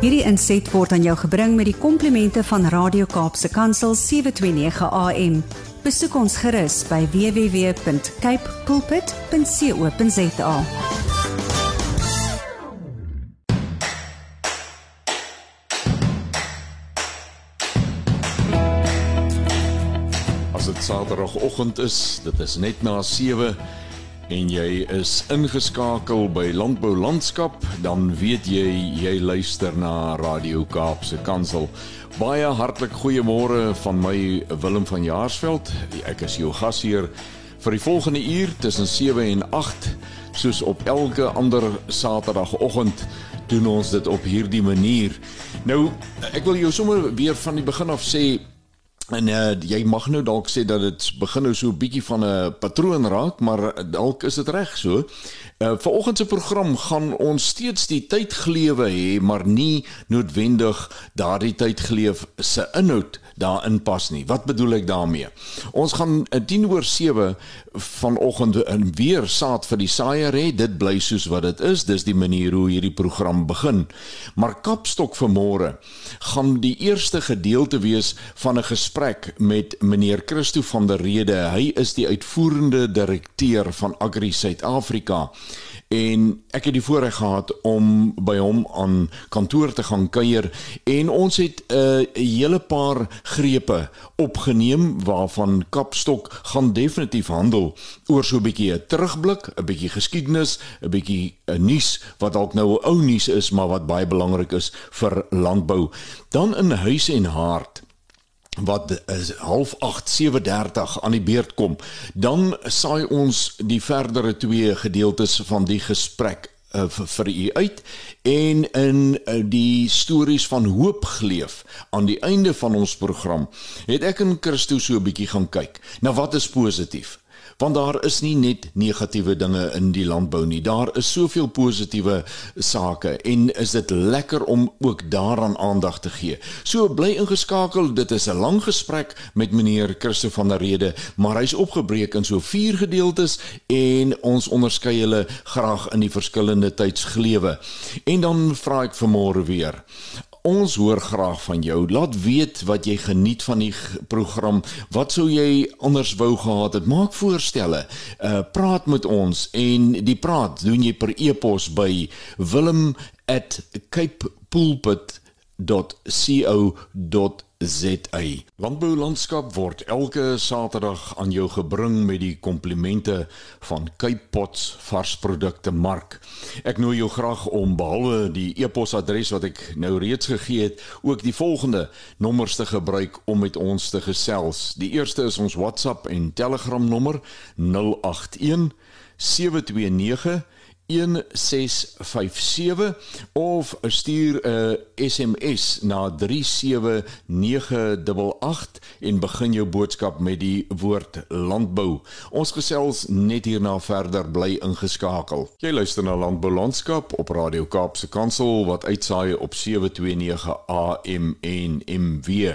Hierdie inset word aan jou gebring met die komplimente van Radio Kaapse Kansel 729 AM. Besoek ons gerus by www.cape pulpit.co.za. As dit Saterdagoggend is, dit is net na 7 en jy is ingeskakel by Landbou Landskap, dan weet jy jy luister na Radio Kaapse Kansel. Baie hartlik goeiemôre van my Willem van Jaarsveld. Ek is jou gasheer vir die volgende uur tussen 7 en 8, soos op elke ander Saterdagoggend doen ons dit op hierdie manier. Nou, ek wil jou sommer weer van die begin af sê En uh, jy mag nou dalk sê dat dit begin nou so 'n bietjie van 'n patroon raak, maar dalk is dit reg so. Uh vanoggend se program gaan ons steeds die tydglewe hê, maar nie noodwendig daardie tydgleef se inhoud daarin pas nie. Wat bedoel ek daarmee? Ons gaan 'n 10 oor 7 vanoggend in weer saad vir die saaier hê. Dit bly soos wat dit is. Dis die manier hoe hierdie program begin. Maar Kapstok vir môre gaan die eerste gedeelte wees van 'n gesprek met meneer Christo van der Rede. Hy is die uitvoerende direkteur van Agri Suid-Afrika en ek het die voorreg gehad om by hom aan kantoor te gaan kuier en ons het 'n uh, hele paar grepe opgeneem waarvan Kapstok gaan definitief handel oor so 'n bietjie 'n terugblik, 'n bietjie geskiedenis, 'n bietjie 'n nuus wat dalk nou 'n ou nuus is maar wat baie belangrik is vir landbou. Dan in huis en hart wat is half 8 7:30 aan die beurt kom dan saai ons die verdere twee gedeeltes van die gesprek uh, vir u uit en in uh, die stories van hoop geleef aan die einde van ons program het ek en Christo so 'n bietjie gaan kyk. Na wat is positief want daar is nie net negatiewe dinge in die landbou nie. Daar is soveel positiewe sake en is dit lekker om ook daaraan aandag te gee. So bly ingeskakel. Dit is 'n lang gesprek met meneer Christo van der Rede, maar hy's opgebreek in so vier gedeeltes en ons onderskei hulle graag in die verskillende tydsglewe. En dan vra ek vanmôre weer Ons hoor graag van jou. Laat weet wat jy geniet van die program. Wat sou jy anders wou gehad het? Maak voorstelle. Uh praat met ons en die praat doen jy per e-pos by wilhelm@capepulpit.co.za ZA. Landbou landskap word elke Saterdag aan jou gebring met die komplimente van Cape Pots varsprodukte mark. Ek nooi jou graag om behalwe die e-posadres wat ek nou reeds gegee het, ook die volgende nommers te gebruik om met ons te gesels. Die eerste is ons WhatsApp en Telegram nommer 081 729 1657 of stuur 'n SMS na 37988 en begin jou boodskap met die woord landbou. Ons gesels net hierna verder bly ingeskakel. Jy luister na Landbou Landskap op Radio Kaapse Kansel wat uitsaai op 729 AM en MW.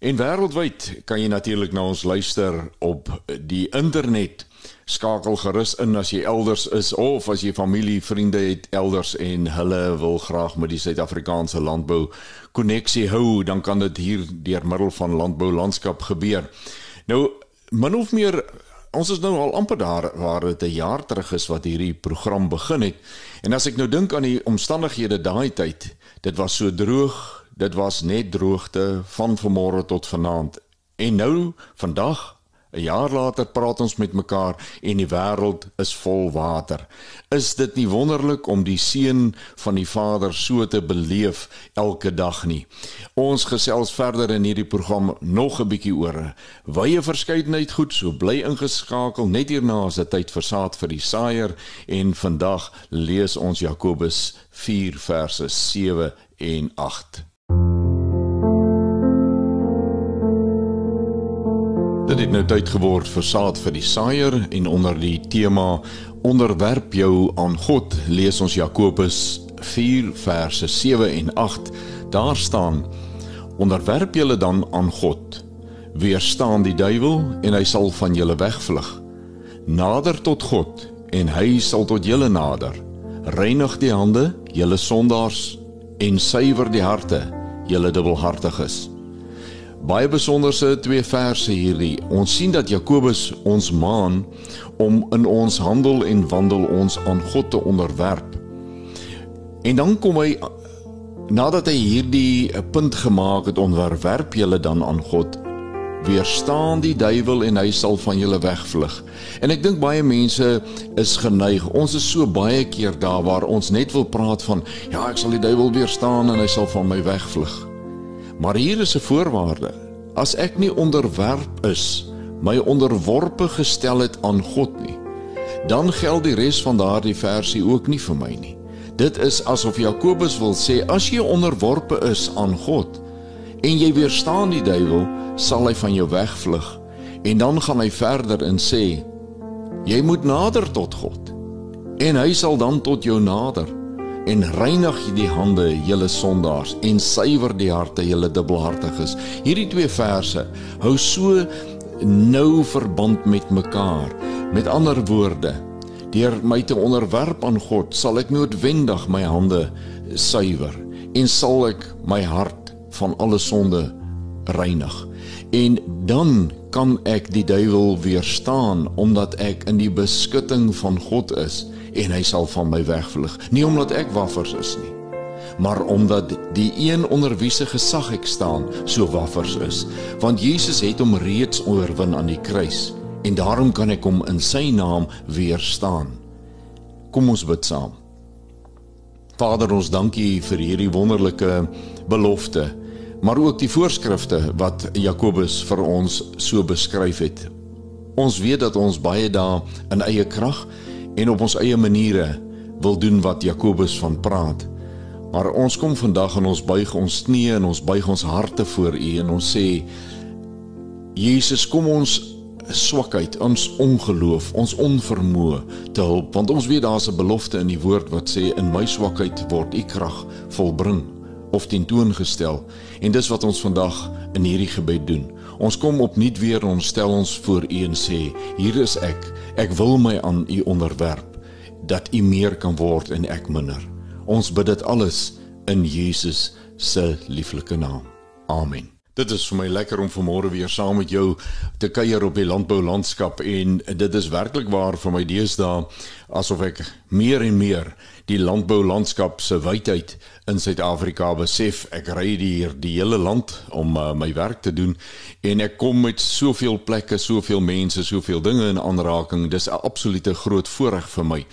En wêreldwyd kan jy natuurlik na ons luister op die internet skakel gerus in as jy elders is of as jy familie, vriende het elders en hulle wil graag met die Suid-Afrikaanse landbou koneksie hou, dan kan dit hier deur middel van landbou landskap gebeur. Nou min of meer ons is nou al amper daar waar dit 'n jaar terug is wat hierdie program begin het. En as ek nou dink aan die omstandighede daai tyd, dit was so droog, dit was net droogte van vanmôre tot vanaand. En nou vandag 'n jaar later praat ons met mekaar en die wêreld is vol water. Is dit nie wonderlik om die seën van die Vader so te beleef elke dag nie? Ons gesels verder in hierdie program nog 'n bietjie oor wye verskeidenheid goed, so bly ingeskakel. Net hierna is dit tyd vir saad vir die saaier en vandag lees ons Jakobus 4 verse 7 en 8. Dit het nou tyd geword vir saad vir die saaier en onder die tema onderwerp jou aan God lees ons Jakobus 4 verse 7 en 8. Daar staan: Onderwerp julle dan aan God. Weerstaan die duiwel en hy sal van julle wegvlug. Nader tot God en hy sal tot julle nader. Reinig die hande, julle sondaars en suiwer die harte, julle dubbelhartiges. Baie besonderse twee verse hierdie. Ons sien dat Jakobus ons maan om in ons handel en wandel ons aan God te onderwerp. En dan kom hy nadat hy hierdie punt gemaak het, onderwerp julle dan aan God. Weerstaan die duiwel en hy sal van julle wegvlug. En ek dink baie mense is geneig. Ons is so baie keer daar waar ons net wil praat van ja, ek sal die duiwel weerstaan en hy sal van my wegvlug. Maar hier is 'n voorwaarde. As ek nie onderwerp is, my onderworpe gestel het aan God nie, dan geld die res van daardie versie ook nie vir my nie. Dit is asof Jakobus wil sê as jy onderworpe is aan God en jy weerstaan die duiwel, sal hy van jou wegvlug. En dan gaan hy verder en sê jy moet nader tot God en hy sal dan tot jou nader en reinig die hande julle sondaars en suiwer die harte julle dubbelhartiges. Hierdie twee verse hou so nou verband met mekaar. Met ander woorde, deur my te onderwerp aan God, sal ek noodwendig my hande suiwer en sal ek my hart van alle sonde reinig. En dan kan ek die duiwel weerstaan omdat ek in die beskutting van God is en hy sal van my wegvlug. Nie omdat ek waffers is nie, maar omdat die een onder wie se gesag ek staan so waffers is, want Jesus het hom reeds oorwin aan die kruis en daarom kan ek hom in sy naam weerstaan. Kom ons bid saam. Vader, ons dankie vir hierdie wonderlike belofte, maar ook die voorskrifte wat Jakobus vir ons so beskryf het. Ons weet dat ons baie dae in eie krag en op ons eie maniere wil doen wat Jakobus van praat. Maar ons kom vandag en ons buig ons knieë en ons buig ons harte voor U en ons sê Jesus, kom ons swakheid, ons ongeloof, ons onvermoë te help want ons weet daar's 'n belofte in die woord wat sê in my swakheid word u krag volbring of tentoongestel en dis wat ons vandag in hierdie gebed doen. Ons kom opnuut weer en ons stel ons voor u en sê hier is ek. Ek wil my aan u onderwerp dat u meer kan word en ek minder. Ons bid dit alles in Jesus se lieflike naam. Amen. Dit is vir my lekker om vanmôre weer saam met jou te kuier op die landbou landskap en dit is werklik waar vir my deesdae asof ek meer en meer die landbou landskap se wydheid in Suid-Afrika besef. Ek ry hier die hele land om uh, my werk te doen en ek kom met soveel plekke, soveel mense, soveel dinge in aanraking. Dis 'n absolute groot voorreg vir my.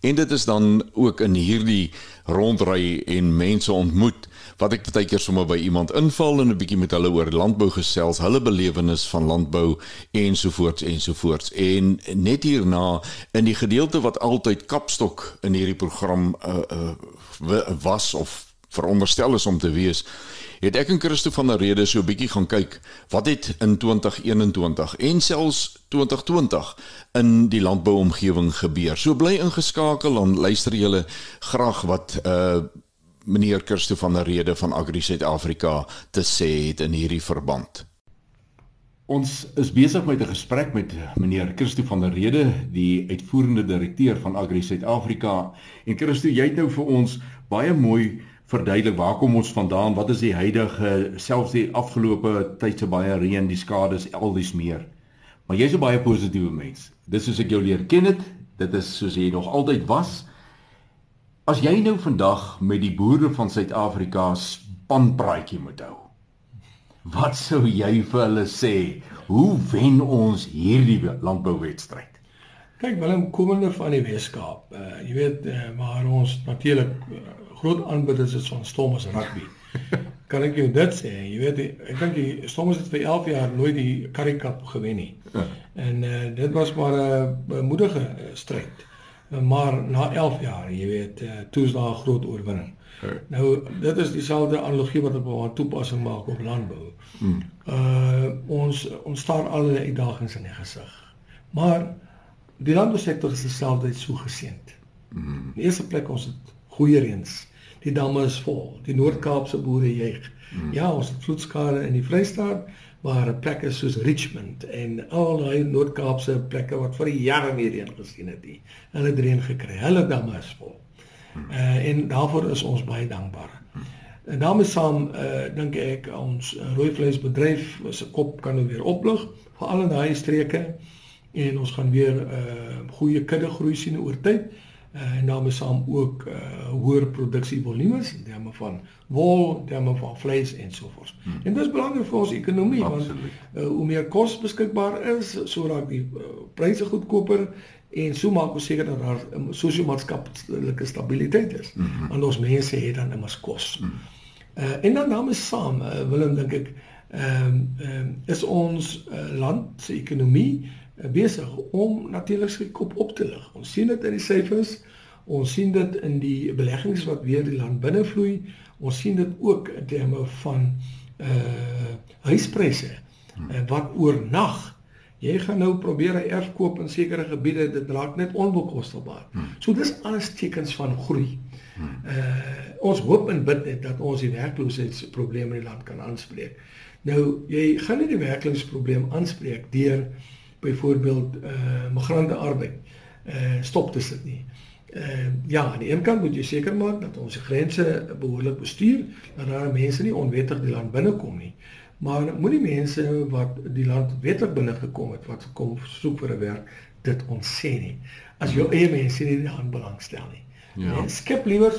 En dit is dan ook in hierdie rondry en mense ontmoet wat ek baie keer sommer by iemand inval en 'n bietjie met hulle oor landbou gesels, hulle belewenis van landbou ensovoorts ensovoorts. En net hierna in die gedeelte wat altyd kapstok in hierdie program uh, uh, was of veronderstel is om te wees, het ek en Christo van der Rede so 'n bietjie gaan kyk wat het in 2021 en selfs 2020 in die landbouomgewing gebeur. So bly ingeskakel en luister julle graag wat uh meneer Christo van der Rede van Agri Suid-Afrika te sê het in hierdie verband. Ons is besig met 'n gesprek met meneer Christo van der Rede, die uitvoerende direkteur van Agri Suid-Afrika. En Christo, jy het nou vir ons baie mooi verduidelik waar kom ons vandaan, wat is die huidige selfs die afgelope tyd se baie reën, die skades, al dies meer. Maar jy's 'n baie positiewe mens. Dis soos ek jou leer ken het, dit is soos jy nog altyd was As jy nou vandag met die boere van Suid-Afrika spanpraatjie moet hou. Wat sou jy vir hulle sê? Hoe wen ons hierdie landbouwedstryd? Kyk, Willem, komende van die Weskaap. Uh jy weet uh, maar ons natuurlik uh, groot aanbidders is van Stormers rugby. kan ek jou dit sê? Jy weet ek dink die Stormers het vir 11 jaar nooit die Currie Cup gewen nie. Ja. En uh dit was maar 'n uh, moedige uh, stryd maar na 11 jaar, jy weet, uh, toe is daar 'n groot oorwinning. Okay. Nou dit is dieselfde analogie wat op 'n toepassing maak op landbou. Mm. Uh ons ons staar al die uitdagings in die gesig. Maar die landbousektor is dieselfde so geseënd. Mm. Die eerste plek ons het goeie reëns. Die damme is vol. Die Noord-Kaapse boere juig. Mm. Ja, ons het vloedskade in die Vrystaat, waar plekke soos Richmond en al daai Noord-Kaapse plekke wat vir jare nie reën gesien het nie. Hulle het reën gekry. Hulle damme is vol. Uh, en daarvoor is ons baie dankbaar. En daarmee saam uh dink ek ons rooi vleisbedryf se kop kan nou weer oplig veral in daai streke en ons gaan weer uh goeie kudde groei sien oor tyd uh, en daarmee saam ook uh hoër produksievolumes in terme van wol, terme van vleis en so voort. Hmm. En dit is belangrik vir ons ekonomie Absoluut. want uh, hoe meer kos beskikbaar is, so raak die uh, pryse goedkoper en so maak ons seker dat daar um, sosio-maatskaplike stabiliteit is. Hmm. Want ons mense het dan immers kos. Hmm. Uh en dan daarmee saam uh, Willem dink ek ehm um, um, is ons uh, land se ekonomie besig om natuurlik sy kop op te lig. Ons sien dit in die syfers. Ons sien dit in die beleggings wat weer die land binnevloei. Ons sien dit ook in terme van uh huispryse uh, wat oornag jy gaan nou probeer 'n erf koop in sekere gebiede dit raak net onbekostigbaar. Hmm. So dis alles tekens van groei. Uh ons hoop en bid net dat ons die werkloosheidsprobleme in die land kan aanspreek. Nou jy gaan nie die werklingsprobleem aanspreek deur byvoorbeeld uh migrante arbeid uh stop te sit nie. Uh ja, aan die een kant moet jy seker maak dat ons grense behoorlik bestuur, dat daar mense nie onwettig die land binnekom nie. Maar moenie mense wat die land wettig binne gekom het wat kom soek vir 'n werk dit ons sê nie. As jou eie mense nie hand belangstel nie. Ja. Nee, skep liewer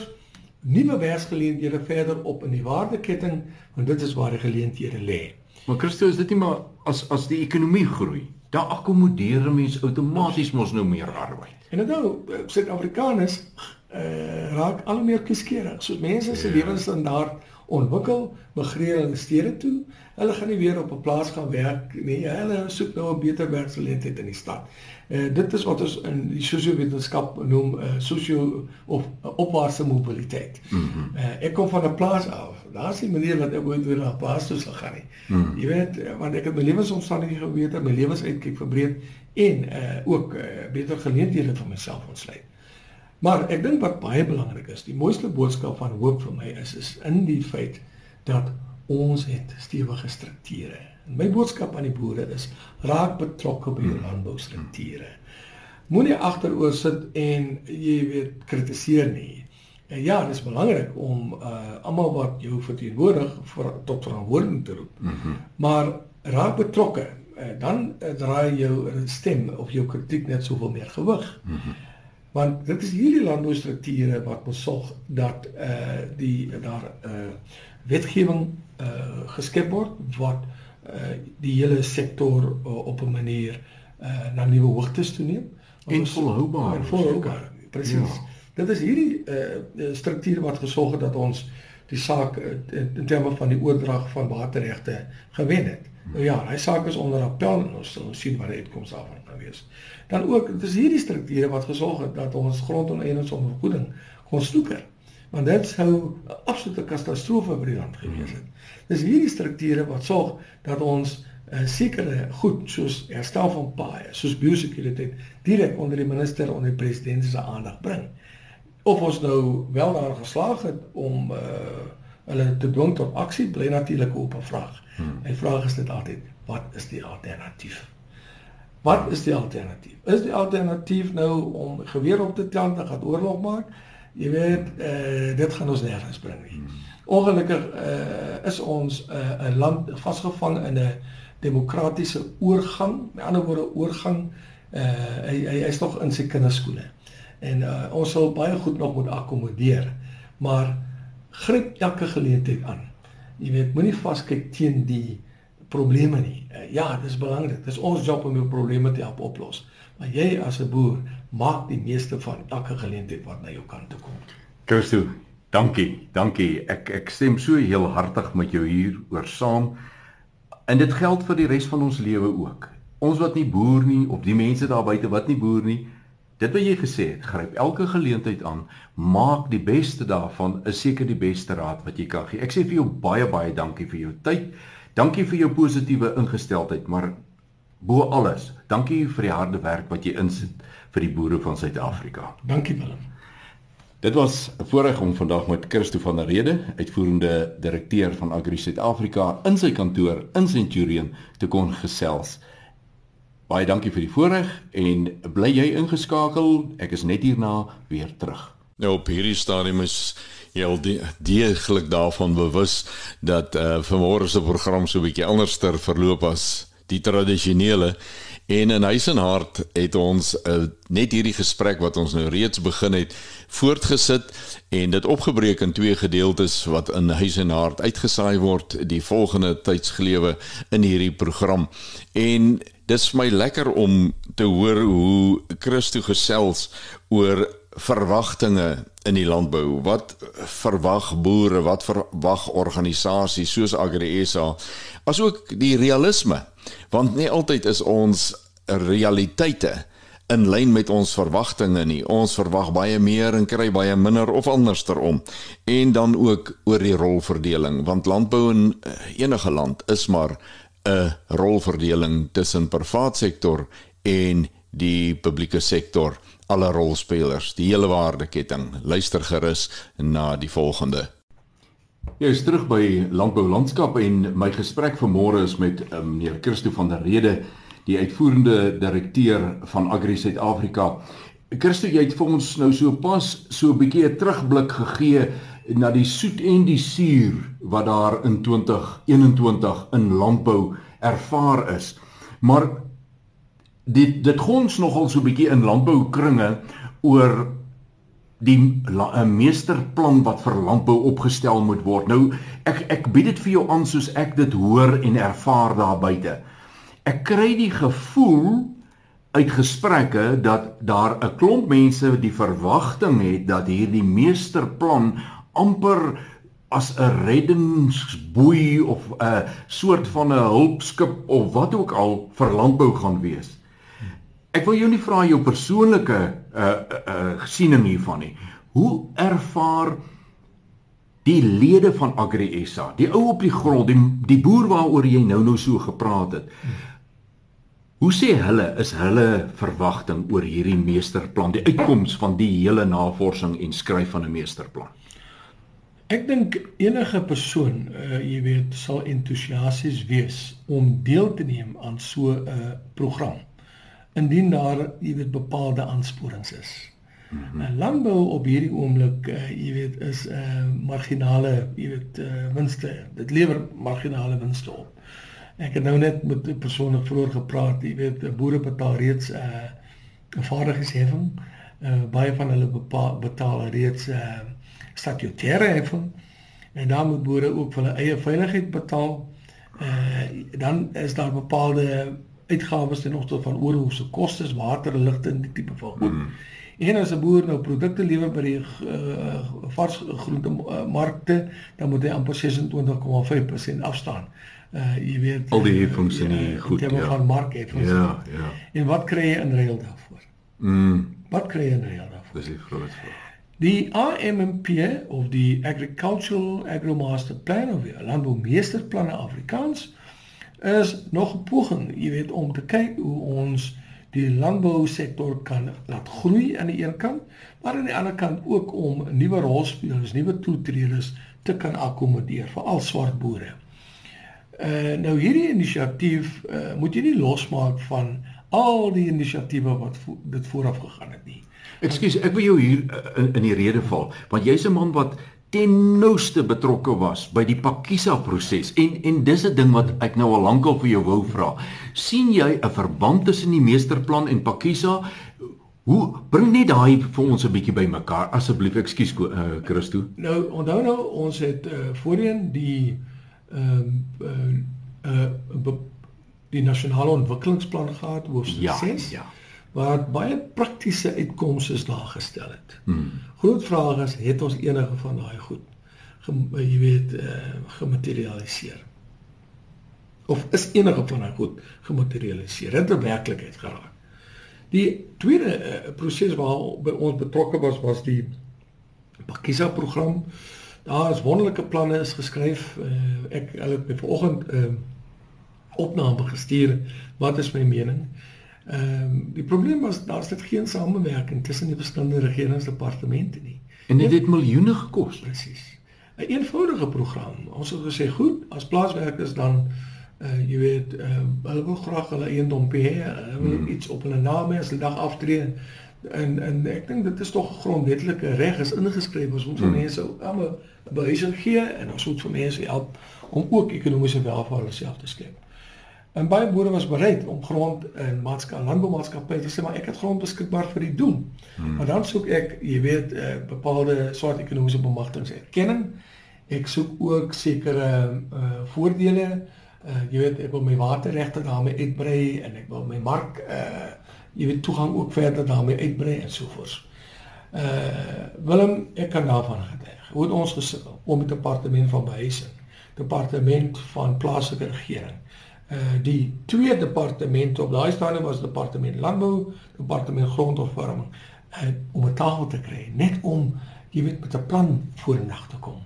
nuwe werksgeleenthede verder op in die waardeketting want dit is waar die geleenthede lê. Maar Christo is dit nie maar as as die ekonomie groei, dan akkommodeer mense outomaties mos nou meer arbeid. En nou Suid-Afrikaners uh, raak al meer kieskeurig. So mense se ja. lewensstandaard ontwikkel, migreer hulle stede toe. Hulle gaan nie weer op 'n plaas gaan werk nie. Hulle soek nou 'n beter werksgeleentheid in die stad. Uh, dit is wat ons in die sosio-wetenskap noem uh, sosio of uh, opwaartse mobiliteit. Mm -hmm. uh, ek kom van 'n plaas af. Daar's nie manier wat ek ooit weer na 'n plaas toe sal gaan nie. Mm -hmm. Jy weet, want ek het my lewensomstandighede geweet, my lewensuitkyk verbreek en uh, ook uh, beter geleenthede vir myself ontsluit. Maar ek dink wat baie belangrik is, die mooiste boodskap van hoop vir my is is in die feit dat ons het stewige strukture. En my boodskap aan die boere is raak betrokke by jou hmm. landboustrukture. Moenie agteroor sit en jy weet kritiseer nie. En ja, dit is belangrik om uh almal wat jou verteenwoordig vir tot verantwoording te roep. Mm -hmm. Maar raak betrokke, uh, dan uh, draai jou stem of jou kritiek net soveel meer gewig. Mm -hmm want dit is hierdie landboustrukture wat besorg dat eh uh, die daar eh uh, wetgewing eh uh, geskep word wat eh uh, die hele sektor uh, op 'n manier eh uh, na nuwe hoogtes toe neem. En volhoubaar en volhoubaar presies ja. dit is hierdie eh uh, strukture wat gesorg het dat ons die saak uh, in, terme van die oordrag van waterregte gewen het. Nou ja, hy saak is onder appel en ons sal sien wat die uitkoms daarvan wees. Dan ook, dit is hierdie strukture wat gesorg het dat ons grondoneenings om vergoeding kon snoeker. Want dit sou 'n absolute katastrofe vir die land gewees het. Dis hierdie strukture wat sorg dat ons 'n uh, sekere goed soos herstel van paaie, soos biosekuriteit direk onder die minister onder die president se aandag bring. Of ons nou wel daar geslaag het om uh hulle te dwing tot aksie bly natuurlik op 'n vraag. Hmm. My vraag is dit altyd, wat is die alternatief? Wat is die alternatief? Is die alternatief nou om geweer op te tel en gaan oorlog maak? Jy weet, eh dit gaan ons nêrens bring nie. Ongelukkig eh is ons 'n uh, 'n land vasgevang in 'n demokratiese oorgang. Met ander woorde, oorgang eh hy hy is nog in sy kinderskoene. En uh, ons sal baie goed nog moet akkommodeer. Maar gryp elke geleentheid aan. Jy weet, moenie vaskyk teen die probleme nie. Uh, ja, dit is belangrik. Dit is ons job om die probleme te help oplos. Maar jy as 'n boer maak die meeste van elke geleentheid wat na jou kant toe kom. Christo, dankie. Dankie. Ek ek stem so heel hartig met jou hier oor saam. En dit geld vir die res van ons lewe ook. Ons wat nie boer nie of die mense daar buite wat nie boer nie, Dit wat jy gesê het, gryp elke geleentheid aan, maak die beste daarvan, is seker die beste raad wat jy kan gee. Ek sê vir jou baie baie dankie vir jou tyd. Dankie vir jou positiewe ingesteldheid, maar bo alles, dankie vir die harde werk wat jy insit vir die boere van Suid-Afrika. Dankie Willem. Dit was 'n voorreg om vandag met Christo van der Rede, uitvoerende direkteur van Agri Suid-Afrika in sy kantoor in Centurion te kon gesels. Baie dankie vir die voorreg en bly jy ingeskakel. Ek is net hierna weer terug. Nou op hierdie stadium is jy al deeglik daarvan bewus dat uh vanmôre se program so 'n bietjie anderster verloop as die tradisionele. En in huis en hart het ons uh, net hierdie gesprek wat ons nou reeds begin het voortgesit en dit opgebreek in twee gedeeltes wat in huis en hart uitgesaai word die volgende tydsgelewe in hierdie program. En dis vir my lekker om te hoor hoe Christo gesels oor verwagtinge in die landbou? Wat verwag boere, wat verwag organisasies soos AgriSA? Asook die realisme, want nie altyd is ons realiteite in lyn met ons verwagtinge nie. Ons verwag baie meer en kry baie minder of andersom. En dan ook oor die rolverdeling, want landbou in enige land is maar 'n rolverdeling tussen privaat sektor en die publieke sektor alle rolspelers, die hele waardeketting. Luister gerus na die volgende. Jy is terug by Landbou Landskap en my gesprek vanmôre is met um, meneer Christo van der Rede, die uitvoerende direkteur van Agri Suid-Afrika. Christo, jy het vir ons nou so pas so 'n bietjie 'n terugblik gegee na die soet en die suur wat daar in 2021 in landbou ervaar is. Maar dit dit gons nogal so 'n bietjie in landboukringe oor die 'n meesterplan wat vir landbou opgestel moet word. Nou ek ek bied dit vir jou aan soos ek dit hoor en ervaar daar buite. Ek kry die gevoel uit gesprekke dat daar 'n klomp mense die verwagting het dat hierdie meesterplan amper as 'n reddingsboei of 'n soort van 'n hulpskip of wat ook al vir landbou gaan wees. Ek wil jou nie vra jou persoonlike uh uh, uh siening hiervan nie. Hoe ervaar die lede van Agri SA, die ou op die grond, die die boer waaroor jy nou nou so gepraat het. Hoe sê hulle is hulle verwagting oor hierdie meesterplan, die uitkoms van die hele navorsing en skryf van 'n meesterplan? Ek dink enige persoon, uh, jy weet, sal entoesiasties wees om deel te neem aan so 'n uh, program indien daar jy weet bepaalde aansporings is. Mm -hmm. Landbou op hierdie oomblik uh, jy weet is 'n uh, eh, marginale jy weet uh, winste. Dit lewer marginale winste op. Ek het nou net met 'n persoon vroeër gepraat, jy weet boere betaal reeds 'n uh, vaardigheidsheffing. Uh, baie van hulle bepaal, betaal reeds 'n uh, statutêre heffing en dan moet boere ook vir hulle eie veiligheid betaal. Uh, dan is daar bepaalde uitgawes ten opsigte van oorhoofse kostes, water, ligte en die tipe van goed. Mm. En as 'n boer nou produkte lewer by die uh, vars groente uh, markte, dan moet hy amper 26,5% afstaan. Uh jy weet al die heffings en die goed ja. van markheffings. Ja, ja. En wat kry jy in ruil daarvoor? Mm. Wat kry jy in ruil daarvoor? Dis die groot vraag. Die AMMP of die Agricultural Agromaster Plan of die Landboumeesterplanne Afrikaans is nog 'n poging, jy weet, om te kyk hoe ons die landbousektor kan laat groei aan die een kant, maar aan die ander kant ook om nuwe rolspelers, nuwe toetreders te kan akkommodeer vir al swart boere. Uh nou hierdie inisiatief uh, moet jy nie losmaak van al die inisiatiewe wat vo dit vooraf gegaan het nie. Ekskuus, ek wil jou hier uh, in die rede val, want jy's 'n man wat ten nouste betrokke was by die Pakisa proses en en dis 'n ding wat ek nou al lankal vir jou wou vra. sien jy 'n verband tussen die meesterplan en Pakisa? Hoe bring net daai vir ons 'n bietjie bymekaar asseblief. Ekskuus uh, Christo. Nou onthou nou ons het uh, voorheen die ehm um, uh, uh, die nasionale ontwikkelingsplan gehad hoofstuk ja, 6. Ja waar baie praktiese uitkomste is daar gestel het. Hmm. Groot vraag is het ons enige van daai goed jy weet uh, gematerialiseer? Of is enige van daai goed gematerialiseer? Het er werklikheid geraak? Die tweede uh, proses waar by ons betrokke was was die Pakisa program. Daar is wonderlike planne is geskryf. Uh, ek hulle het my vanoggend 'n uh, opname gestuur. Wat is my mening? Ehm um, die probleem was daar's dit geen samewerking tussen die verskillende regeringsdepartemente nie. En dit het miljoene gekos presies. 'n een Eenvoudige program. Ons het gesê goed, as plaaswerkers dan uh jy weet uh hulle wil graag hulle eiendom hê, hulle wil hmm. iets op hulle naam hê as hulle dag aftree, En en ek dink dit is tog grondwetlike reg is ingeskryf ons moet vir hmm. mense almal 'n behuising gee en ons moet vir mense help om ook ekonomiese welvaart vir hulself te skep. En baie boere was bereid om grond in maatskappy landboumaatskappye te sê maar ek het grond beskikbaar vir die doen. Hmm. Maar dan soek ek, jy weet, uh, bepaalde soort ekonomiese bemagtigingserkenning. Ek soek ook sekere uh voordele. Uh jy weet, ek wil my waterregte daarmee uitbrei en ek wil my mark uh jy weet toegang ook verder daarmee uitbrei en so voort. Uh Willem, ek kan daarvan getuig. Hoe het ons gesukkel om die departement van behuising, departement van plaaslike regering. Uh die twee departemente op daai stadium was departement landbou, departement grondopwarming uh, om 'n tafel te kry net om jy weet met 'n plan vorendag te kom.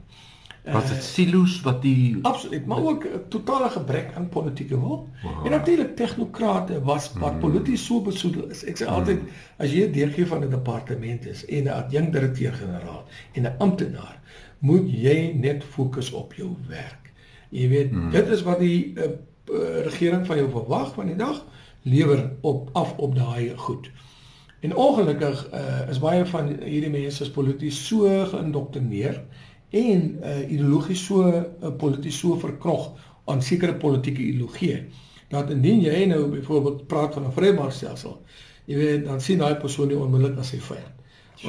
Was dit silo's wat die Absoluut, maar ook 'n totale gebrek aan politieke wil. Wow. En natuurlik tegnokrate was wat mm. polities so besoedel is. Ek sê mm. altyd as jy 'n deurgee van 'n departement is en 'n adjunkdirekteur-generaal en 'n amptenaar, moet jy net fokus op jou werk. Jy weet, mm. dit is wat die uh, regering van jou verwag van die dag lewer op af op daai goed. En ongelukkig uh, is baie van hierdie mense polities so geïndoktrineer en uh, ideologies so uh, polities so verkrog aan sekere politieke ideologieë dat indien jy nou byvoorbeeld praat van 'n vrymarkstelsel jy weet dan sien daai persoon nie onmiddellik as sy vyand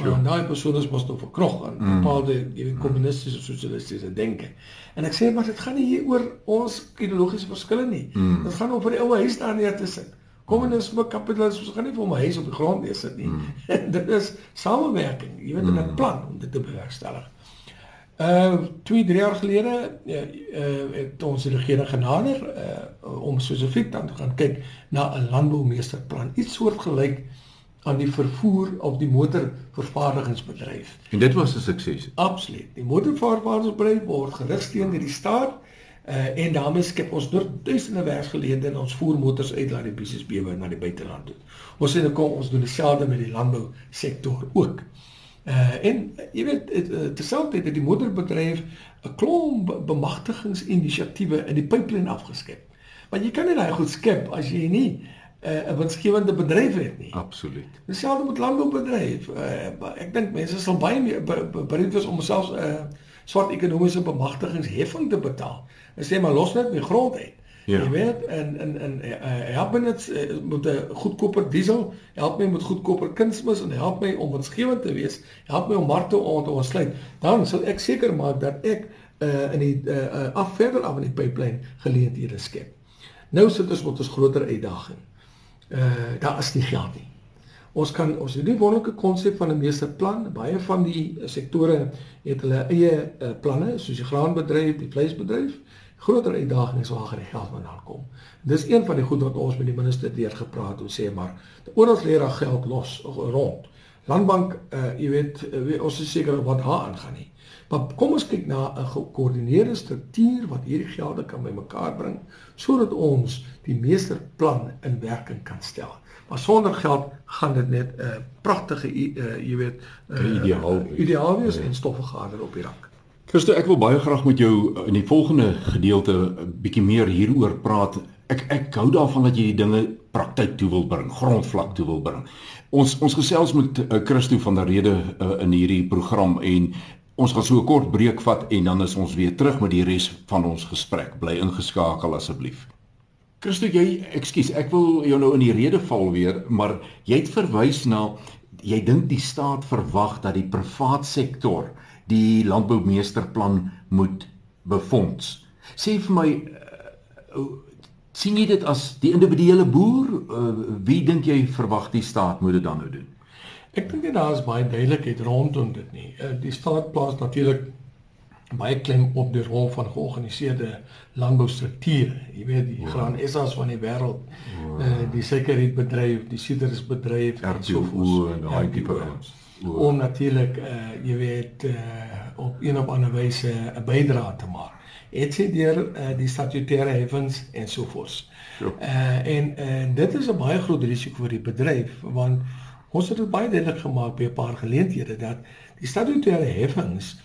sure. want daai persoon is mos nou verkrog aan mm. bepaalde jy weet kommunistiese sosialistiese denke en ek sê maar dit gaan nie hier oor ons ideologiese verskille nie mm. dit gaan oor die ou huis daar neer te sit kommunisme kapitalisme gaan nie vir my huis op die grond neer sit nie mm. dit is samewerking jy weet mm. 'n plan om dit te bewerkstellig Uh 2 3 jaar gelede uh, uh het ons regering genader uh om spesifiek dan te gaan kyk na 'n landboumeesterplan, iets soortgelyk aan die vervoer of die motorvervaardigingsbedryf. En dit was 'n sukses. Absoluut. Die motorvervaardigingsbedryf word gerig deur die staat uh en daarmee skep ons deur duisende werksgeleenthede en ons voer motors uit na die business bewe na die buiteland toe. Ons sê nou kom ons doen dieselfde met die landbou sektor ook. Uh en jy weet uh, terselfdertyd het die moederbedryf 'n klomp bemagtigingsinisiatiewe in die pipeline afgeskep. Want jy kan nie daai goed skep as jy nie 'n uh, winsgewende bedryf het nie. Absoluut. Dieselfde met landboubedryf. Uh, ek dink mense sal baie meer bereid wees om selfs 'n uh, swart ekonomiese bemagtigingsheffing te betaal. Hulle sê maar los net my grond uit. Ja. Jy weet en en en help my net met 'n goedkoper diesel, help my met goedkoper kunsmis en help my om winsgewend te wees, help my om markte te ontsluit. Dan sal ek seker maak dat ek uh, in die uh, af verder af in die pipeline geleenthede skep. Nou sit ons met ons groter uitdaging. Uh daar is nie geld nie. Ons kan ons het die wonderlike konsep van 'n meesterplan. Baie van die sektore het hulle eie uh, planne, soos die graanbedryf, die vleisbedryf groter uitdagings waar die geld vandaan kom. Dis een van die goed wat ons met die minister deur gepraat het, sê maar oral lê daar geld los rond. Landbank, uh, jy weet, uh, ons is seker wat daar aangaan nie. Maar kom ons kyk na 'n gekoördineerde struktuur wat hierdie gelde kan bymekaar bring sodat ons die meesterplan in werking kan stel. Maar sonder geld gaan dit net 'n uh, pragtige uh, jy weet, uh, ideaal ideaal wees ja. en stofvergader op die rak. Christo, ek wil baie graag met jou in die volgende gedeelte 'n bietjie meer hieroor praat. Ek ek hou daarvan dat jy die dinge praktyk toe wil bring, grondvlak toe wil bring. Ons ons gesels met uh, Christo van der Rede uh, in hierdie program en ons gaan so 'n kort breek vat en dan is ons weer terug met die res van ons gesprek. Bly ingeskakel asseblief. Christo, jy, ekskuus, ek wil jou nou in die rede val weer, maar jy het verwys na jy dink die staat verwag dat die privaat sektor die landboumeesterplan moet befonds. Sê vir my uh, sien jy dit as die individuele boer uh, wie dink jy verwag die staat moet dit dan nou doen? Ek dink daar is baie duidelikheid rondom dit nie. Uh, die staat plaas natuurlik baie klem op die rol van georganiseerde landboustrukture. Jy weet die ja. graan SA's van die wêreld, ja. uh, die sekuriteitsbedryf, die sidersbedryf en so voort en daai tipe ons om natuurlik uh jy weet uh op een of ander wyse 'n bydrae te maak. Het sy deur uh die statutêre heffings en so voort. Ja. Uh en en dit is 'n baie groot risiko vir die bedryf want ons het dit baie duidelik gemaak by 'n paar geleenthede dat die statutêre heffings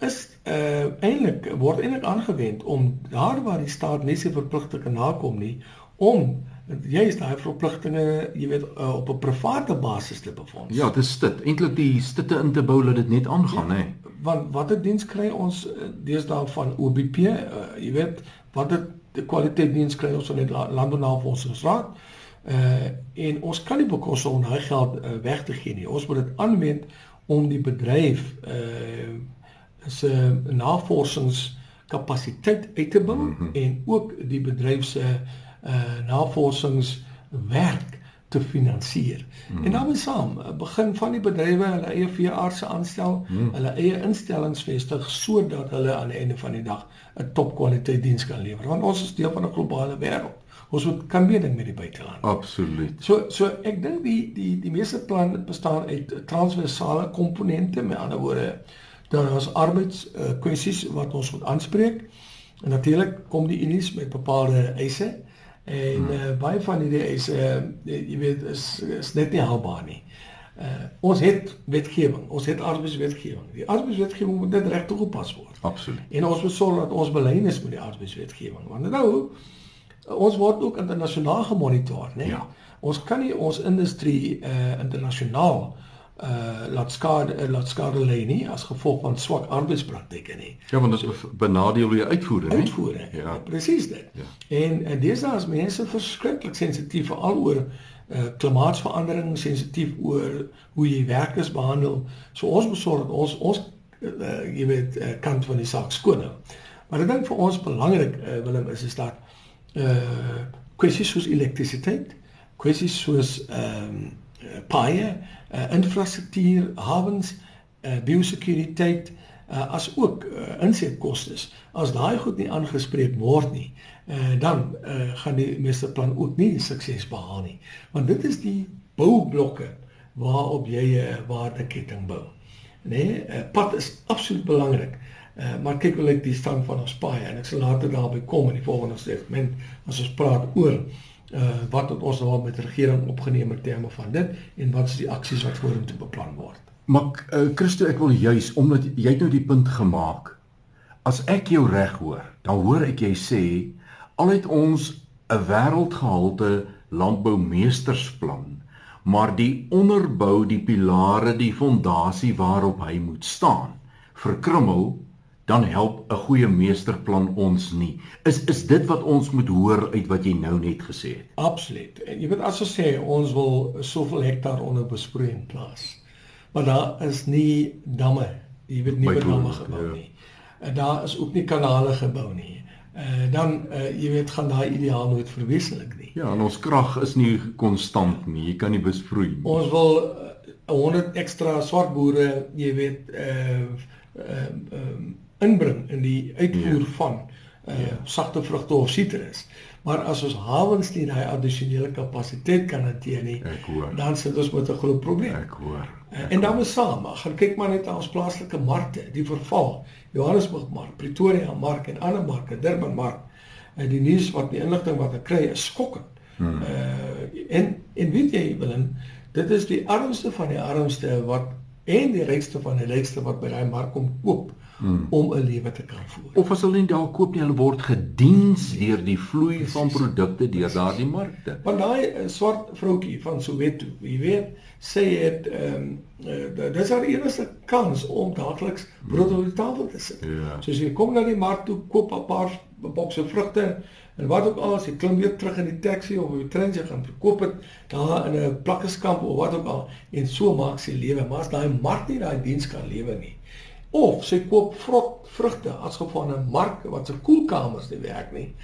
is uh eintlik word eintlik aangewend om daar waar die staat nie sy verpligtinge nakom nie om jy is daai verpligtinge, jy weet uh, op 'n private basis te befonds. Ja, dit is dit. Eintlik die stitte in te bou dat dit net aangaan, hè. Ja, want watter diens kry ons uh, deesdae van OBP? Uh, jy weet, watter kwaliteit diens kry ons van die landbounavorsingsraad? Uh en ons kan nie bekostig om daai geld uh, weg te gee nie. Ons moet dit aanwend om die bedryf uh se navorsingskapasiteit uit te bou mm -hmm. en ook die bedryf se uh navorsingswerk te finansier. Mm. En daarmee saam begin van die bedrywe hulle eie veeartse aanstel, mm. hulle eie instellings vestig sodat hulle aan die einde van die dag 'n topkwaliteit diens kan lewer. Want ons is deel van 'n globale wêreld. Ons moet kan meeding met die buiteland. Absoluut. So so ek dink die die die meeste plan bestaan uit transversale komponente, met ander woorde daar is arbeids uh, kwessies wat ons moet aanspreek. En natuurlik kom die unies met bepaalde eise en hmm. uh, baie van hierdie eise uh, jy weet is is net nie haalbaar nie. Uh, ons het wetgewing, ons het arbeidswetgewing. Die arbeidswetgewing moet net reg toegepas word. Absoluut. En ons moet sorg dat ons belyn is met die arbeidswetgewing. Want nou ons word ook internasionaal gemonitor, né? Ja. Ons kan nie ons industrie uh internasionaal uh uh laat skade uh, laat skade lê nie as gevolg van swak arbeidspraktyke nie. Ja, want dit benadeel jy uitvoere, nie? Uitvoere. Ja, ja presies dit. Ja. En dis daar is mense verskriklik sensitief veral oor uh klimaatsverandering, sensitief oor hoe jy werkers behandel. So ons besorg dat ons ons uh, jy weet uh, kant van die saak skoon hou. Maar ek dink vir ons belangrik uh, Willem is is dat uh kwessies soos elektrisiteit, kwessies soos ehm um, paaie uh, infrastruktuur, hawens, uh, biosekuriteit uh, as ook uh, insetkoste. As daai goed nie aangespreek word nie, uh, dan uh, gaan die meeste plan ook nie sukses behaal nie. Want dit is die boublokke waarop jy 'n waardeketting bou. Nee, 'n pad is absoluut belangrik. Uh, maar kyk hoe lyk die stand van ons paai en ek sal later daarby kom in die volgende segment as ons praat oor uh wat het ons nou met regering opgeneem in terme van dit en wat is die aksies wat vorentoe beplan word. Maar uh Christo, ek wil juis omdat jy het nou die punt gemaak. As ek jou reg hoor, dan hoor ek jy sê al het ons 'n wêreldgehalte landboumeestersplan, maar die onderbou, die pilare, die fondasie waarop hy moet staan, verkrummel dan help 'n goeie meesterplan ons nie. Is is dit wat ons moet hoor uit wat jy nou net gesê het? Absoluut. Jy weet as ons sê ons wil soveel hektaar onder besproeiing plaas. Maar daar is nie damme, jy weet nie damme gebou ja. nie. En daar is ook nie kanale gebou nie. Uh dan uh jy weet gaan daai ideaal nooit verwesenlik nie. Ja, en ons krag is nie konstant nie. Jy kan nie besproei nie. Ons wil uh, 100 ekstra swart boere, jy weet uh ehm uh, um, inbring in die uitvoer ja. van uh ja. sagte vrugte of sitrus. Maar as ons hawens nie daai addisionele kapasiteit kan hanteer nie, dan sit ons met 'n groot probleem. Ek hoor. Ek uh, en dan is saam, gaan kyk maar net na ons plaaslike markte, die verval. Johannesburg mark, Pretoria mark en ander marke, Durban mark. En uh, die nuus wat die inligting wat ek kry is skokkend. Hmm. Uh en en weet jy Willem, dit is die armste van die armste wat en die rykste van die rykste wat by daai mark kom koop hmm. om 'n lewe te kan voer. Of as hulle nie daar koop nie, hulle word gediens deur die vloei Precies. van produkte deur daardie markte. Want daai uh, swart vroutjie van Soweto, jy weet, sê dit ehm um, uh, dis haar enigste kans om daagliks brood op die tafel te sit. Ja. So as jy kom na die mark toe, koop 'n paar bokse vrugte en wat ook al, as jy klim weer terug in die taxi of op die trein jy gaan verkoop dit daar in 'n plakkeskamp of wat ook al en so maak sy lewe. Maar as daai mark nie daai diens kan lewe nie, of sy koop vrot vrugte as gevolg van 'n mark wat se koelkamers nie werk nie,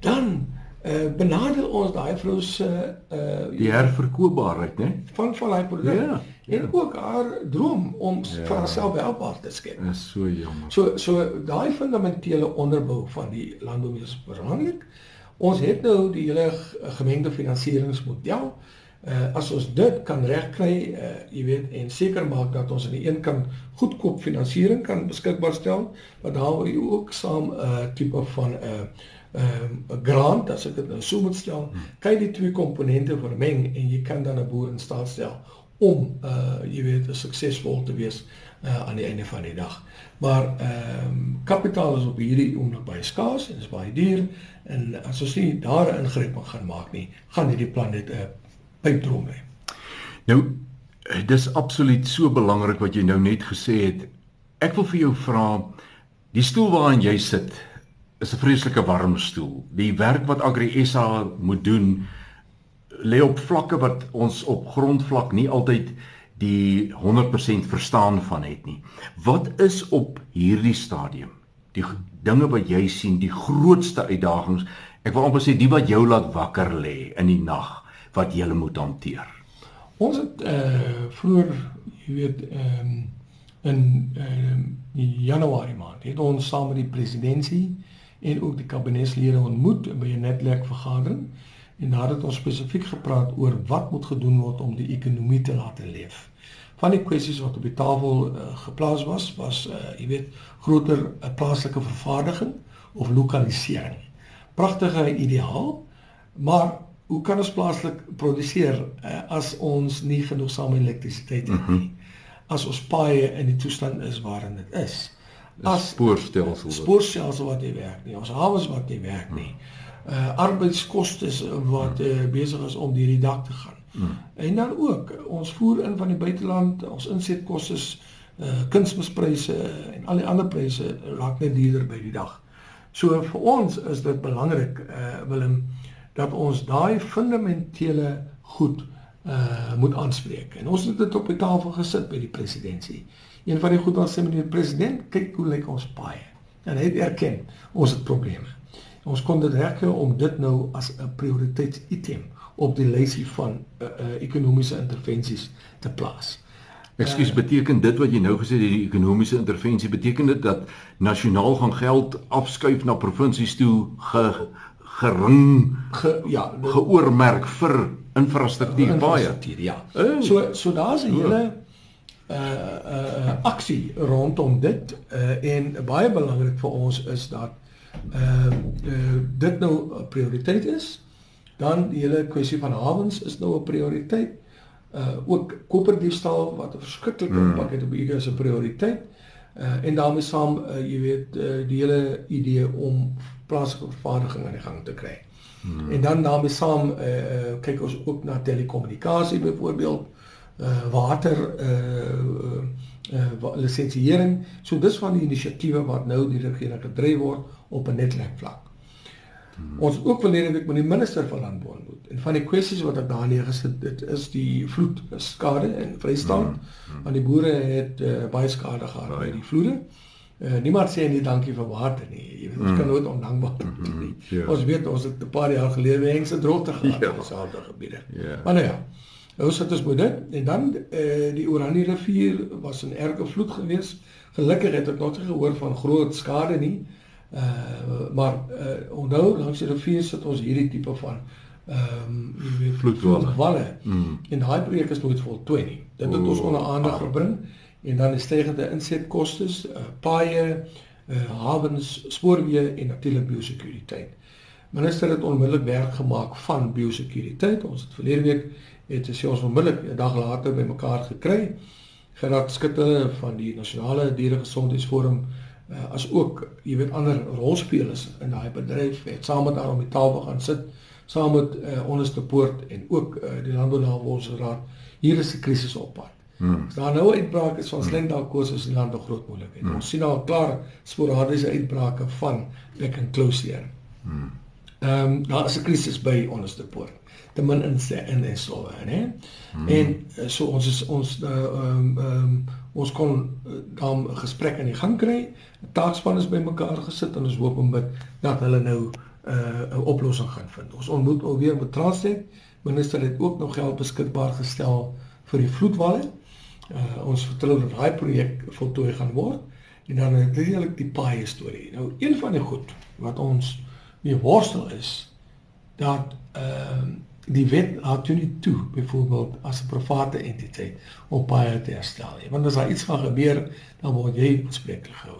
dan uh, benadeel ons daai vrou se uh, die herverkoopbaarheid, né? Van van haar produk. Ja. En ja. ook haar droom om ja. vir haarself helpbaar te skep. Dis so jammer. So so daai fundamentele onderbou van die landbou is belangrik. Ons het nou die hele gemengde finansieringsmodel. Uh as ons dit kan regkry, uh jy weet en seker maak dat ons aan die een kant goedkoop finansiering kan beskikbaar stel, maar daar wil jy ook saam 'n uh, tipe van 'n uh, 'n uh, grant as ek dit nou so moet stel, hmm. kan jy die twee komponente vermeng en jy kan dan 'n boer in staat stel om uh jy weet suksesvol te wees uh aan die einde van die dag. Maar ehm um, kapitaal is op hierdie oomblik baie skaars en is baie duur en as ons nie daar 'n ingryping gaan maak nie, gaan hierdie planeet 'n uh, pypdrom hê. Nou dis absoluut so belangrik wat jy nou net gesê het. Ek wil vir jou vra die stoel waarin jy sit is 'n vreeslike warm stoel. Die werk wat Agri SA moet doen lê op vlakke wat ons op grondvlak nie altyd die 100% verstaan van het nie. Wat is op hierdie stadium die dinge wat jy sien, die grootste uitdagings? Ek wil amper sê die wat jou laat wakker lê in die nag wat jy moet hanteer. Ons het eh uh, vroeër, jy weet, ehm um, in ehm um, Januarie maand het ons saam met die presidentsie en ook die kabinetslede ontmoet by 'n netwerkvergadering en daar het ons spesifiek gepraat oor wat moet gedoen word om die ekonomie te laat leef. Van die kwessies wat op die tafel uh, geplaas was, was uh, jy weet groter uh, plaaslike vervaardiging of lokalisering. Pragtige ideaal, maar hoe kan ons plaaslik produseer uh, as ons nie genoegsame elektrisiteit het nie? As ons paaie in die toestand is waarin dit is. As spoorstelsel. Spoorstelsel wat nie werk nie, ons hawens wat nie werk nie. Hmm uh arbeidskoste wat uh, besig is om hierdie dak te gaan. Hmm. En dan ook ons voer in van die buiteland, ons insetkoste, uh kunsmispryse en al die ander pryse raak net duurder by die dag. So vir ons is dit belangrik uh Willem dat ons daai fundamentele goed uh moet aanspreek. En ons het dit op die tafel gesit by die presidentsie. Een van die goed wat sê meneer president, kyk hoe lyk ons paai. En hy het erken ons het probleme. Ons kon dit regkry om dit nou as 'n prioriteits-item op die lysie van uh, uh, ekonomiese intervensies te plaas. Ekskuus, uh, beteken dit wat jy nou gesê het, die ekonomiese intervensie beteken dit dat nasionaal gaan geld afskuif na provinsies toe ge gering ge, ja, geoormerk vir infrastruktuur baie. Ja. Uh, so so daar's 'n hele uh uh aksie rondom dit uh en baie belangrik vir ons is dat ehm uh, uh, dit nou 'n prioriteit is, dan die hele kwessie van hawens is nou 'n prioriteit. Uh ook koperdiefstal wat 'n verskriklike mm. impak het op hierdie is 'n prioriteit. Uh en daarmee saam uh, jy weet uh, die hele idee om plaaslike vervaardiging aan die gang te kry. Mm. En dan daarmee saam uh, uh kyk ons ook na telekommunikasie byvoorbeeld uh water uh uh lisensiering. So dis van die inisiatiewe wat nou die regering gedryf word op 'n netvlak. Hmm. Ons ook verlede week met die minister van landbou ontmoet. En van die kwessies wat ek daar neergesit het, is die vloed skade in Vrystaat. Hmm. Hmm. Want die boere het uh, baie skade gehad by die vloede. Uh, niemand sê nie dankie vir water nie. Jy weet ons hmm. kan nooit ondankbaar wees hmm. nie. Yeah. Ja. Ons weet ons het 'n paar jaar gelede hengse droogte gehad yeah. Ja. in sommige gebiede. Yeah. Ja. Maar nou ja. Nou sit ons met dit en dan uh, die Oranje rivier was 'n erge vloed geweest. Gelukkig het ek nog nie gehoor van groot skade nie. Eh uh, maar uh, onthou langs die rivier sit ons hierdie tipe van ehm um, jy weet vloedwalle. Mm. En daai projek is nooit voltooi nie. Dit het ons onder aandag ah. gebring en dan is stygende insetkoste, uh, paaie, uh, hawens, spoorweë en natuurlik biosekuriteit. Minister het onmiddellik werk gemaak van biosekuriteit. Ons het verlede week het sy ons onmiddellik 'n dag later bymekaar gekry. Gerard Skutte van die Nasionale Dieregesondheidsforum uh, as ook, jy weet, ander rolspelers in daai bedryf het saam met haar om die tafel gaan sit, saam met uh, onderste poort en ook uh, die Landbounavorsingsraad. Hier is 'n krisis op pad. Hmm. As daar nou 'n uitbraak is van hmm. slengdalkosis in land nog groot moontlikheid. Hmm. Ons sien al klaar sporadiese uitbrake van bek en closure. Hmm. Ehm um, daar is 'n krisis by onderste poort te min in in en so hè. Hmm. En eh, so ons is ons eh, ehm uh, um, um, ons kon uh, dan 'n gesprek aan die gang kry. 'n Taakspan is bymekaar gesit en ons hoop om dit dat hulle nou 'n uh, 'n oplossing gaan vind. Ons ontmoet alweer met Transnet. Minister het ook nog geld beskikbaar gestel vir die vloedwalle. Uh, ons vertrou dat daai projek voltooi gaan word. En dan natuurlik die paai storie. Nou een van die goed wat ons mee worstel is dat ehm uh, die wet laat toe nie toe byvoorbeeld as 'n private entiteit op baie te herstel nie. Want as daar iets gaan gebeur, dan word jy aanspreeklik gehou.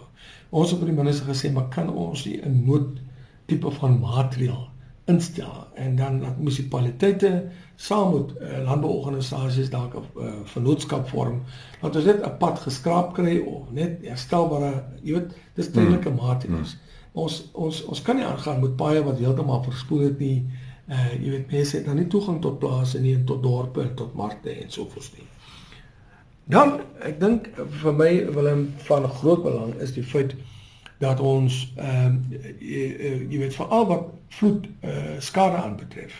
Ons het by die minister gesê, maar kan ons nie 'n nood tipe van maatreël instel en dan dat munisipaliteite saam met uh, landbouorganisasies dalk 'n uh, vennootskap vorm dat ons net 'n pad geskraap kry of net herstelbare jy weet dis tydelike mm. maatreëls mm. ons ons ons kan nie aangaan met paaie wat heeltemal verspoel het nie uh, jy weet mense het nou nie toegang tot plase nie en tot dorpe en tot markte en so voort nie dan ek dink vir my Willem van groot belang is die feit dat ons ehm uh, jy, jy weet veral wat vloed uh, skade aanbetref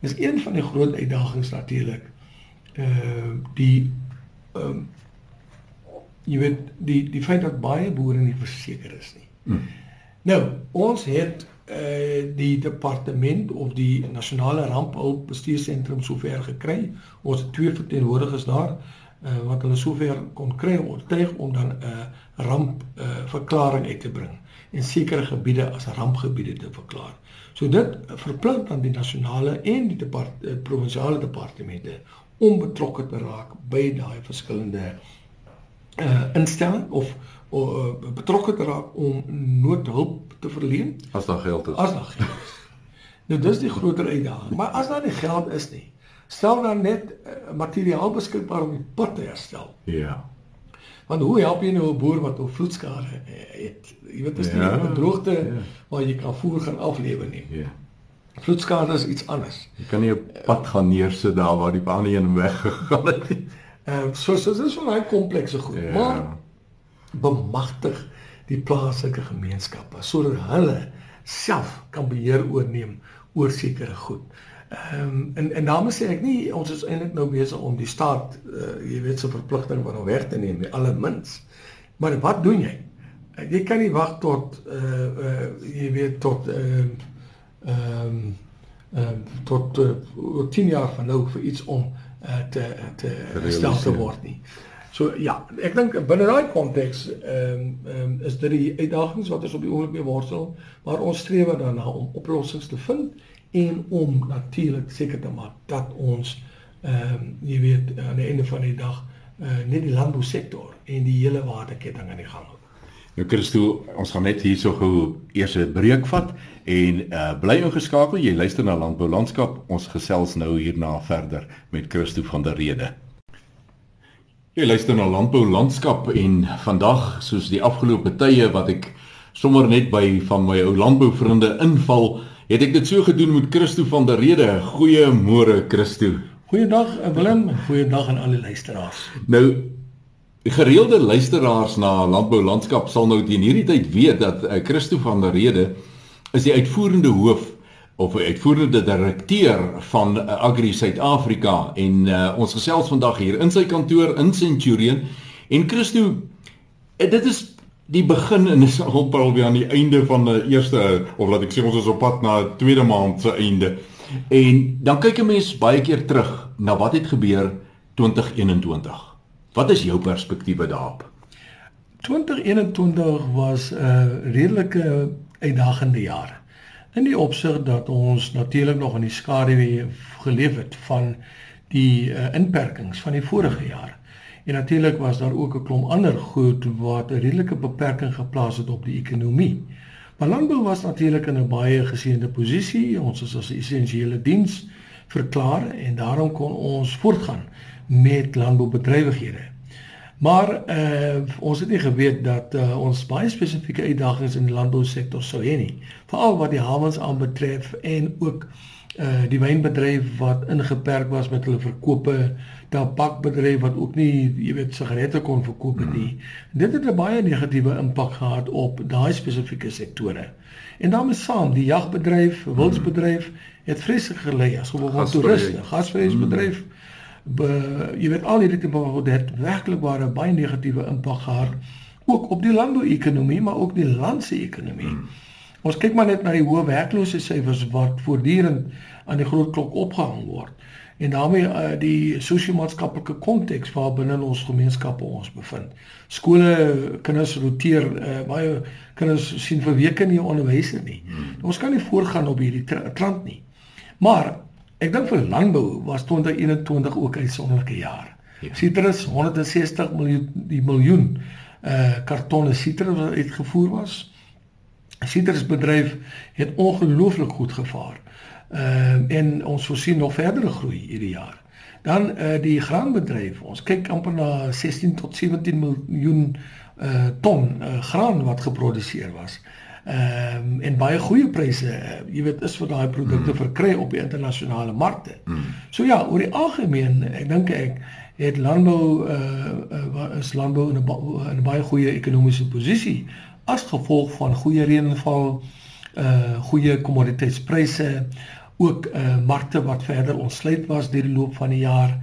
is een van die groot uitdagings natuurlik. Uh die ehm um, jy weet die die feit dat baie boere nie verseker is nie. Hmm. Nou, ons het uh die departement of die nasionale rampehulp bestuursentrum sover gekry. Ons het twee verteenwoordigers daar uh wat hulle sover kon kry om oortuig om dan 'n uh, ramp uh verklaring uit te bring en sekere gebiede as rampgebiede te verklaar. So dit verplig dan die nasionale en die depart, eh, provinsiale departemente om betrokke te raak by daai verskillende uh instelling of uh, betrokke te raak om noodhulp te verleen as daar geld is. As daar geld is. nou dis die groter uitdaging. Maar as daar nie geld is nie, stel dan net uh, materiaal beskikbaar om die pad te herstel. Ja. Want hoe help jy nou 'n boer wat 'n vloedskade het? Jy weet dis nie ja, 'n droogte ja. waar jy kan voer gaan aflewe nie. Ja. Vloedskade is iets anders. Jy kan nie 'n pad gaan neersit daar waar die baan heen weggegaan het nie. Ehm so so dis van daai komplekse goed. Ja. Maar bemagtig die plaaslike gemeenskappe sodat hulle self kan beheer oorneem oor sekere goed. Ehm um, en en daarmee sê ek nie ons is eintlik nou besig om die staat uh, jy weet se verpligting van hom weg te neem nie allermins. Maar wat doen jy? Uh, jy kan nie wag tot uh uh jy weet tot ehm uh, ehm um, um, tot uh, 10 jaar van nou vir iets om uh, te te gestel te word nie. So ja, ek dink binne daai konteks ehm um, um, is dit die uitdagings wat ons op die oomblik mee worstel, maar ons streef daarna om oplossings te vind en om natuurlik seker te maak dat ons ehm um, jy weet aan die einde van die dag uh, net die landbousektor en die hele waardeketting aan die gang hou. Nou Christo, ons gaan net hierso gou eers 'n breek vat en uh, bly ingeskakel. Jy luister na Landbou Landskap. Ons gesels nou hierna verder met Christo van der Rede. Jy luister na Landbou Landskap en vandag soos die afgelope tye wat ek sommer net by van my ou landbouvriende inval het ek dit so gedoen met Christo van der Rede. Goeiemôre Christo. Goeiedag eh, Willem, goeiedag aan al die luisteraars. Nou gereelde luisteraars na Landbou Landskap sal nou teen hierdie tyd weet dat uh, Christo van der Rede is die uitvoerende hoof of 'n uitvoerende direkteur van uh, Agri Suid-Afrika en uh, ons gesels vandag hier in sy kantoor in Centurion en Christo dit is die begin en is al alweer aan die einde van die eerste of laat ek sê ons is op pad na tweede maand se einde. En dan kyk 'n mens baie keer terug na wat het gebeur 2021. Wat is jou perspektiewe daarop? 2021 was 'n uh, redelike uitdagende jaar. In die opsig dat ons natuurlik nog in die skaduwee geleef het van die uh, inperkings van die vorige jaar. En natuurlik was daar ook 'n klomp ander goed wat 'n redelike beperking geplaas het op die ekonomie. Maar landbou was natuurlik in 'n baie geseënde posisie. Ons is as 'n essensiële diens verklaar en daarom kon ons voortgaan met landboubedrywighede. Maar uh ons het nie geweet dat uh, ons baie spesifieke uitdagings in die landbousektor sou hê nie. Veral wat die hawens aanbetref en ook uh die wynbedryf wat ingeperk was met hulle verkope tabakbedryf wat ook nie jy weet sigarette kon verkoop het nie. Hmm. Dit het 'n baie negatiewe impak gehad op daai spesifieke sektore. En daarmee saam, die jagbedryf, wildsbedryf het vreeslik gelei as gevolg van toeriste, gasvryheidsbedryf. Be, jy weet al hierdie tipe van dit werklik ware baie negatiewe impak gehad ook op die landbouekonomie, maar ook die landse ekonomie. Hmm. Ons kyk maar net na die hoë werkloosheidsyfers wat voortdurend aan die groot klok opgehang word en daarmee uh, die sosio-maatskaplike konteks waarbinne ons gemeenskappe ons bevind. Skole kinders roteer uh, baie kinders sien vir weke nie onderwyser nie. Hmm. Ons kan nie voortgaan op hierdie trant nie. Maar ek dink vir landbou was 2021 ook 'n sonderlike jaar. Ja. Citrus 160 miljoen die miljoen uh kartonne citrus wat uitgevoer was. Sitrusbedryf het ongelooflik goed gevaar. Ehm uh, en ons voorsien nog verdere groei hierdie jaar. Dan uh die graanbedryf. Ons kyk amper na 16 tot 17 miljoen uh ton uh, graan wat geproduseer was. Ehm um, en baie goeie pryse, uh, jy weet, is vir daai produkte mm. verkry op die internasionale markte. Mm. So ja, oor die algemeen, ek dink ek het landbou uh, uh is landbou in 'n in 'n baie goeie ekonomiese posisie as gevolg van goeie reënval, uh goeie kommoditeitspryse, ook uh markte wat verder ontsluit was deur die loop van die jaar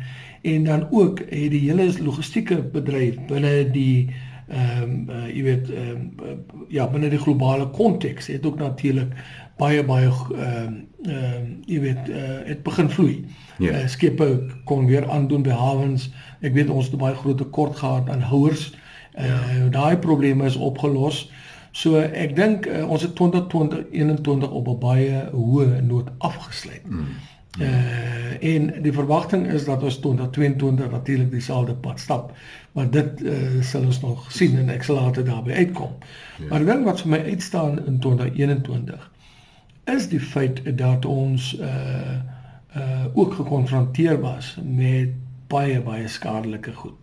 en dan ook het die hele logistieke bedryf binne die ehm um, uh, jy weet ehm um, ja binne die globale konteks het ook natuurlik baie baie ehm um, ehm um, jy weet uh, het begin vloei. Ja. Uh, skepe kon weer aandoen by hawens. Ek weet ons het baie groot tekort gehad aan houers. Uh, ja. daai probleme is opgelos. So ek dink uh, ons het 2020 21 op 'n baie hoë noot afgesluit. Mm. Uh en die verwagting is dat ons 2022 natuurlik dieselfde pad stap. Maar dit uh sal ons nog sien en ek sal later daarby uitkom. Ja. Maar ding wat vir my uitstaan in 2021 is die feit dat ons uh uh ook gekonfronteer was met baie baie skadelike goed.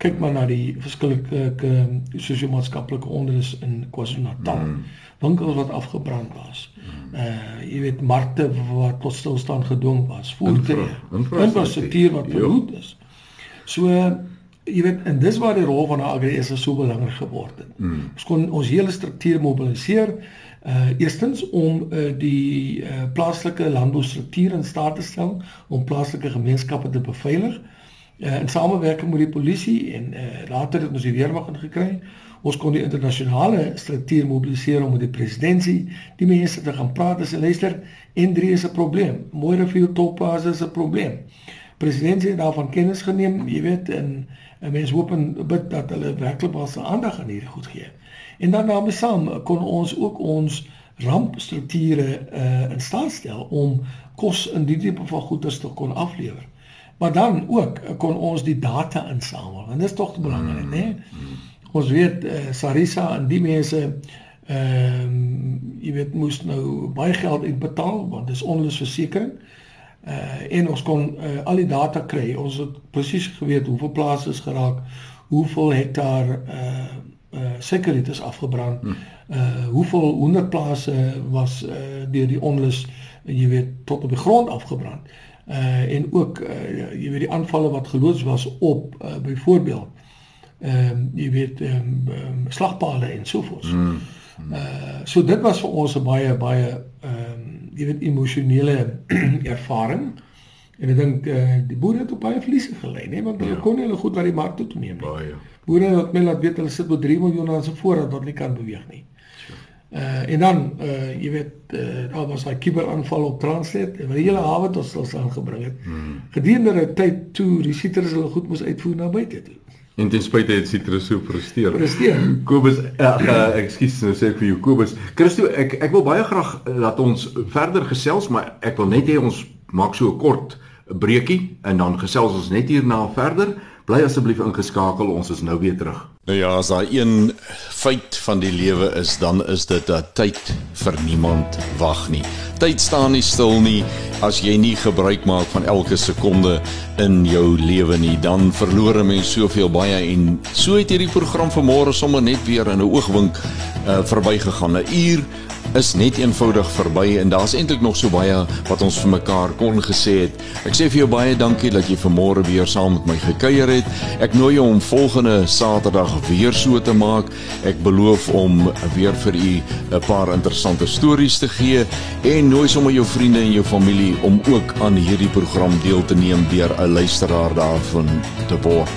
Kyk maar na die verskillike uh, sosio-maatskaplike onrus in KwaZulu-Natal. Mm winkels wat afgebrand was. Uh jy weet markte wat tot stilstand gedwing was, voertuie, infrastruktuur wat verwoed is. So jy weet en dis waar die rol van agri is so belangrik geword het. Mm. Ons kon ons hele struktuur mobiliseer uh eerstens om uh, die uh, plaaslike landboustruktuur in staat te stel om plaaslike gemeenskappe te beveilig uh, in samewerking met die polisie en uh, later het ons die weermag ingekry Ons kon die internasionale struktuur mobiliseer om met die presidentsie die mense te gaan praat en luister. N3 is 'n probleem. Mooi rivier toppas is 'n probleem. Presidentsie het daarvan kennis geneem, jy weet, en 'n mens hoop en bid dat hulle werklik se aandag aan hierdie goed gee. En dan daarmee saam kon ons ook ons rampstrukture uh, in staat stel om kos in die tipe van goeder te kon aflewer. Maar dan ook kon ons die data insamel. En dit is tog belangrik, mm, né? Nee? Mm. Ons weet uh, Sarisa en die mense ehm um, jy weet moes nou baie geld uitbetaal want dis onlusversekering. Uh en ons kon uh, al die data kry. Ons het presies geweet hoeveel plase is geraak, hoeveel hektaar uh uh sekuriteit is afgebrand. Hmm. Uh hoeveel honderdplase was uh deur die onlus jy weet tot op die grond afgebrand. Uh en ook uh, jy weet die aanvalle wat geloods was op uh, byvoorbeeld ehm um, jy weet ehm um, um, slagpale en so voort. Mm. Mm. Uh so dit was vir ons 'n baie baie ehm jy weet emosionele ervaring. En ek dink uh, die boere het op baie verliese gely, né, want hulle ja. kon nie hulle goed wat die mark toe toeneem nie. Baie. Boere het my laat weet hulle sit met 3 miljoen aan se voorraad wat nie kan beweeg nie. Uh en dan uh jy weet uh, daar was daai kuberaanval op Transnet en die hele hawe tot stilstand gebring het. Hmm. Gedurende 'n tyd toe die sieters hulle goed moes uitvoer na buite toe. En ten spyte het Citrus so presteer. Presteer. Kobus, ag uh, ekskuus, nou sê ek vir jou Kobus. Christo, ek ek wil baie graag laat ons verder gesels, maar ek wil net hê ons maak so 'n kort breekie en dan gesels ons net hierna verder. Bly asseblief ingeskakel, ons is nou weer terug. Nou ja, as daar een feit van die lewe is, dan is dit dat tyd vir niemand wag nie. Tyd staan nie stil nie. As jy nie gebruik maak van elke sekonde in jou lewe nie, dan verloor 'n mens soveel baie en so het hierdie program vanmôre sommer net weer in 'n oogwink uh, verbygegaan. 'n Uur is net eenvoudig verby en daar's eintlik nog so baie wat ons vir mekaar kon gesê het. Ek sê vir jou baie dankie dat jy vanmôre weer saam met my gekuier het. Ek nooi jou om volgende Saterdag weer so te maak. Ek beloof om weer vir u 'n paar interessante stories te gee en nooi sommer jou vriende en jou familie om ook aan hierdie program deel te neem deur 'n luisteraar daarvan te word.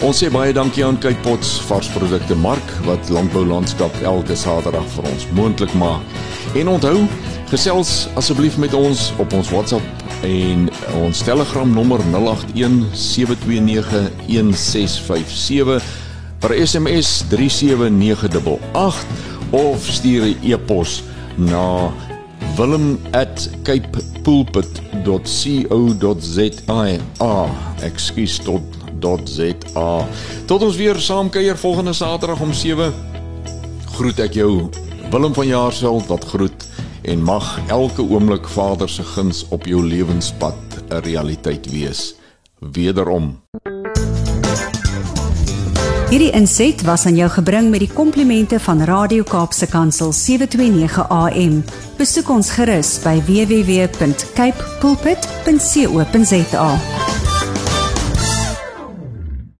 Ons sê baie dankie aan Kyk Pots varsprodukte Mark wat landbou landskap elke Saterdag vir ons moontlik maak. En onthou, gesels asseblief met ons op ons WhatsApp en ons Telegram nommer 0817291657 per SMS 37988 of stuur 'n e-pos na wilhelm@capepulpit.co.za. Ah, ekskuus tot www.rsg.za. Tot ons weer saam kuier volgende Saterdag om 7. Groet ek jou Willem van Jaarsveld wat groet en mag elke oomblik Vader se guns op jou lewenspad 'n realiteit wees. Wederom. Hierdie inset was aan jou gebring met die komplimente van Radio Kaapse Kansel 729 AM. Besoek ons gerus by www.cape pulpit.co.za.